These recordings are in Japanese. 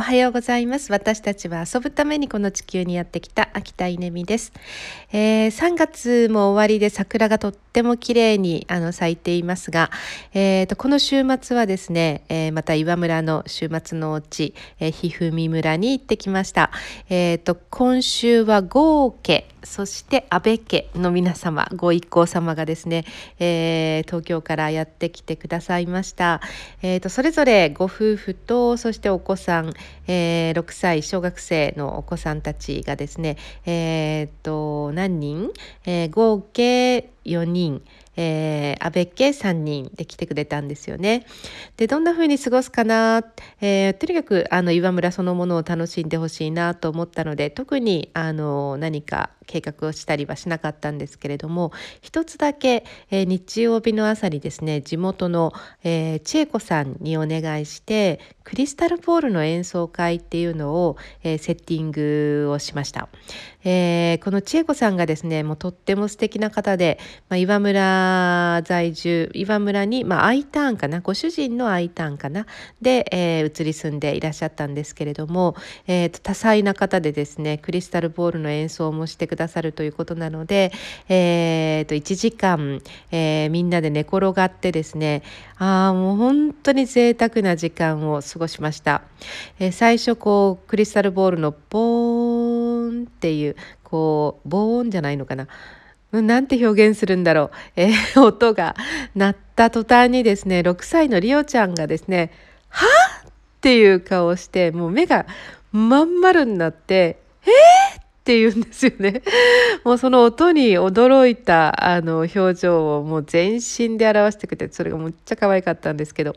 おはようございます。私たちは遊ぶためにこの地球にやってきた秋田稲美です、えー、3月も終わりで桜がとっても綺麗にあの咲いていますが、えーと、この週末はですね、えー、また岩村の週末のうち、えー、ひふみ村に行ってきました。えーと、今週は豪家、そして安倍家の皆様、ご一行様がですね、えー、東京からやってきてくださいました。えーとそれぞれご夫婦とそしてお子さん、えー、6歳小学生のお子さんたちがですね、えー、っと何人、えー、合計4人、えー、安倍家3人で来てくれたんですよね。でどんな風に過ごすかな、えー、とにかくあの岩村そのものを楽しんでほしいなと思ったので特にあの何か計画をしたりはしなかったんですけれども一つだけ、えー、日曜日の朝にですね地元の、えー、千恵子さんにお願いしてクリスタルポールの演奏会っていうのを、えー、セッティングをしました、えー、この千恵子さんがですねもうとっても素敵な方で、まあ、岩村在住岩村に、まあ、I ターンかなご主人の I ターンかなで、えー、移り住んでいらっしゃったんですけれども、えーと、多彩な方でですねクリスタルボールの演奏もしてくださるということなので、えーと、1時間、えー、みんなで寝転がってですねあもう本当に贅沢な時間を過ごしました、えー、最初こうクリスタルボールのボーンっていうこうボーンじゃないのかななんて表現するんだろう、えー、音が鳴った途端にですね6歳のリオちゃんがですね「はっていう顔をしてもう目がまん丸になって「えー!」って言うんですよね。もうその音に驚いたあの表情をもう全身で表してくれてそれがむっちゃ可愛かったんですけど、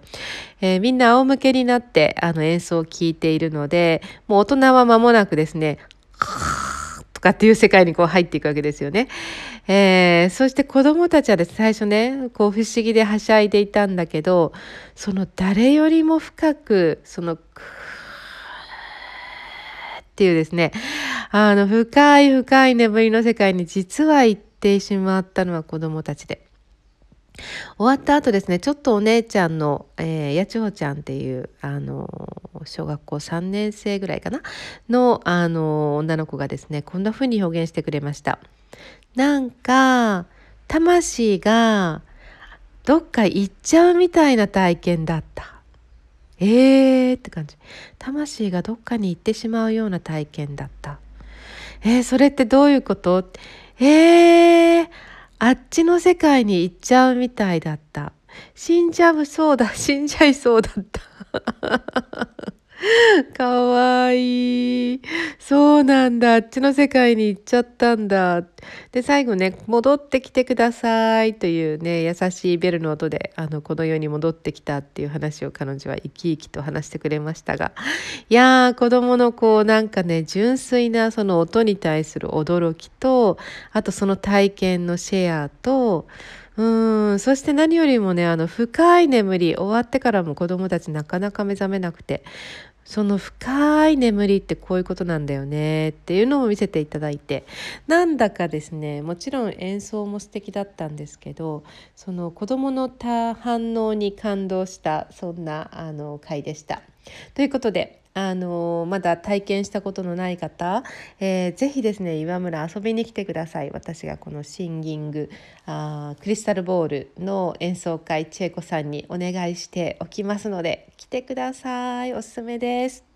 えー、みんな仰向けになってあの演奏を聴いているのでもう大人は間もなくですねかっていう世界にこう入っていくわけですよね。えー、そして子供たちはですね最初ねこう不思議ではしゃいでいたんだけどその誰よりも深くそのっていうですねあの深い深い眠りの世界に実は行ってしまったのは子供たちで。終わった後ですねちょっとお姉ちゃんの、えー、八千穂ちゃんっていうあの小学校3年生ぐらいかなのあの女の子がですねこんな風に表現してくれました。なんか魂がどっか行っちゃうみたいな体験だった。えーって感じ。魂がどっかに行ってしまうような体験だった。えー、それってどういうこと？えー、あっちの世界に行っちゃうみたいだった。死んじゃうそうだ、死んじゃいそうだった。かわいい。そうなんだ。あっちの世界に行っちゃったんだ。で、最後ね、戻ってきてくださいというね、優しいベルの音で、あの、この世に戻ってきたっていう話を彼女は生き生きと話してくれましたが、いやー、子供のこう、なんかね、純粋なその音に対する驚きと、あとその体験のシェアと、うんそして何よりもねあの深い眠り終わってからも子どもたちなかなか目覚めなくてその深い眠りってこういうことなんだよねっていうのを見せていただいてなんだかですねもちろん演奏も素敵だったんですけどその子どもの反応に感動したそんなあの回でした。ということであのまだ体験したことのない方、えー、ぜひですね岩村遊びに来てください。私がこのシンギングあクリスタルボールの演奏会千恵子さんにお願いしておきますので来てください。おすすめです。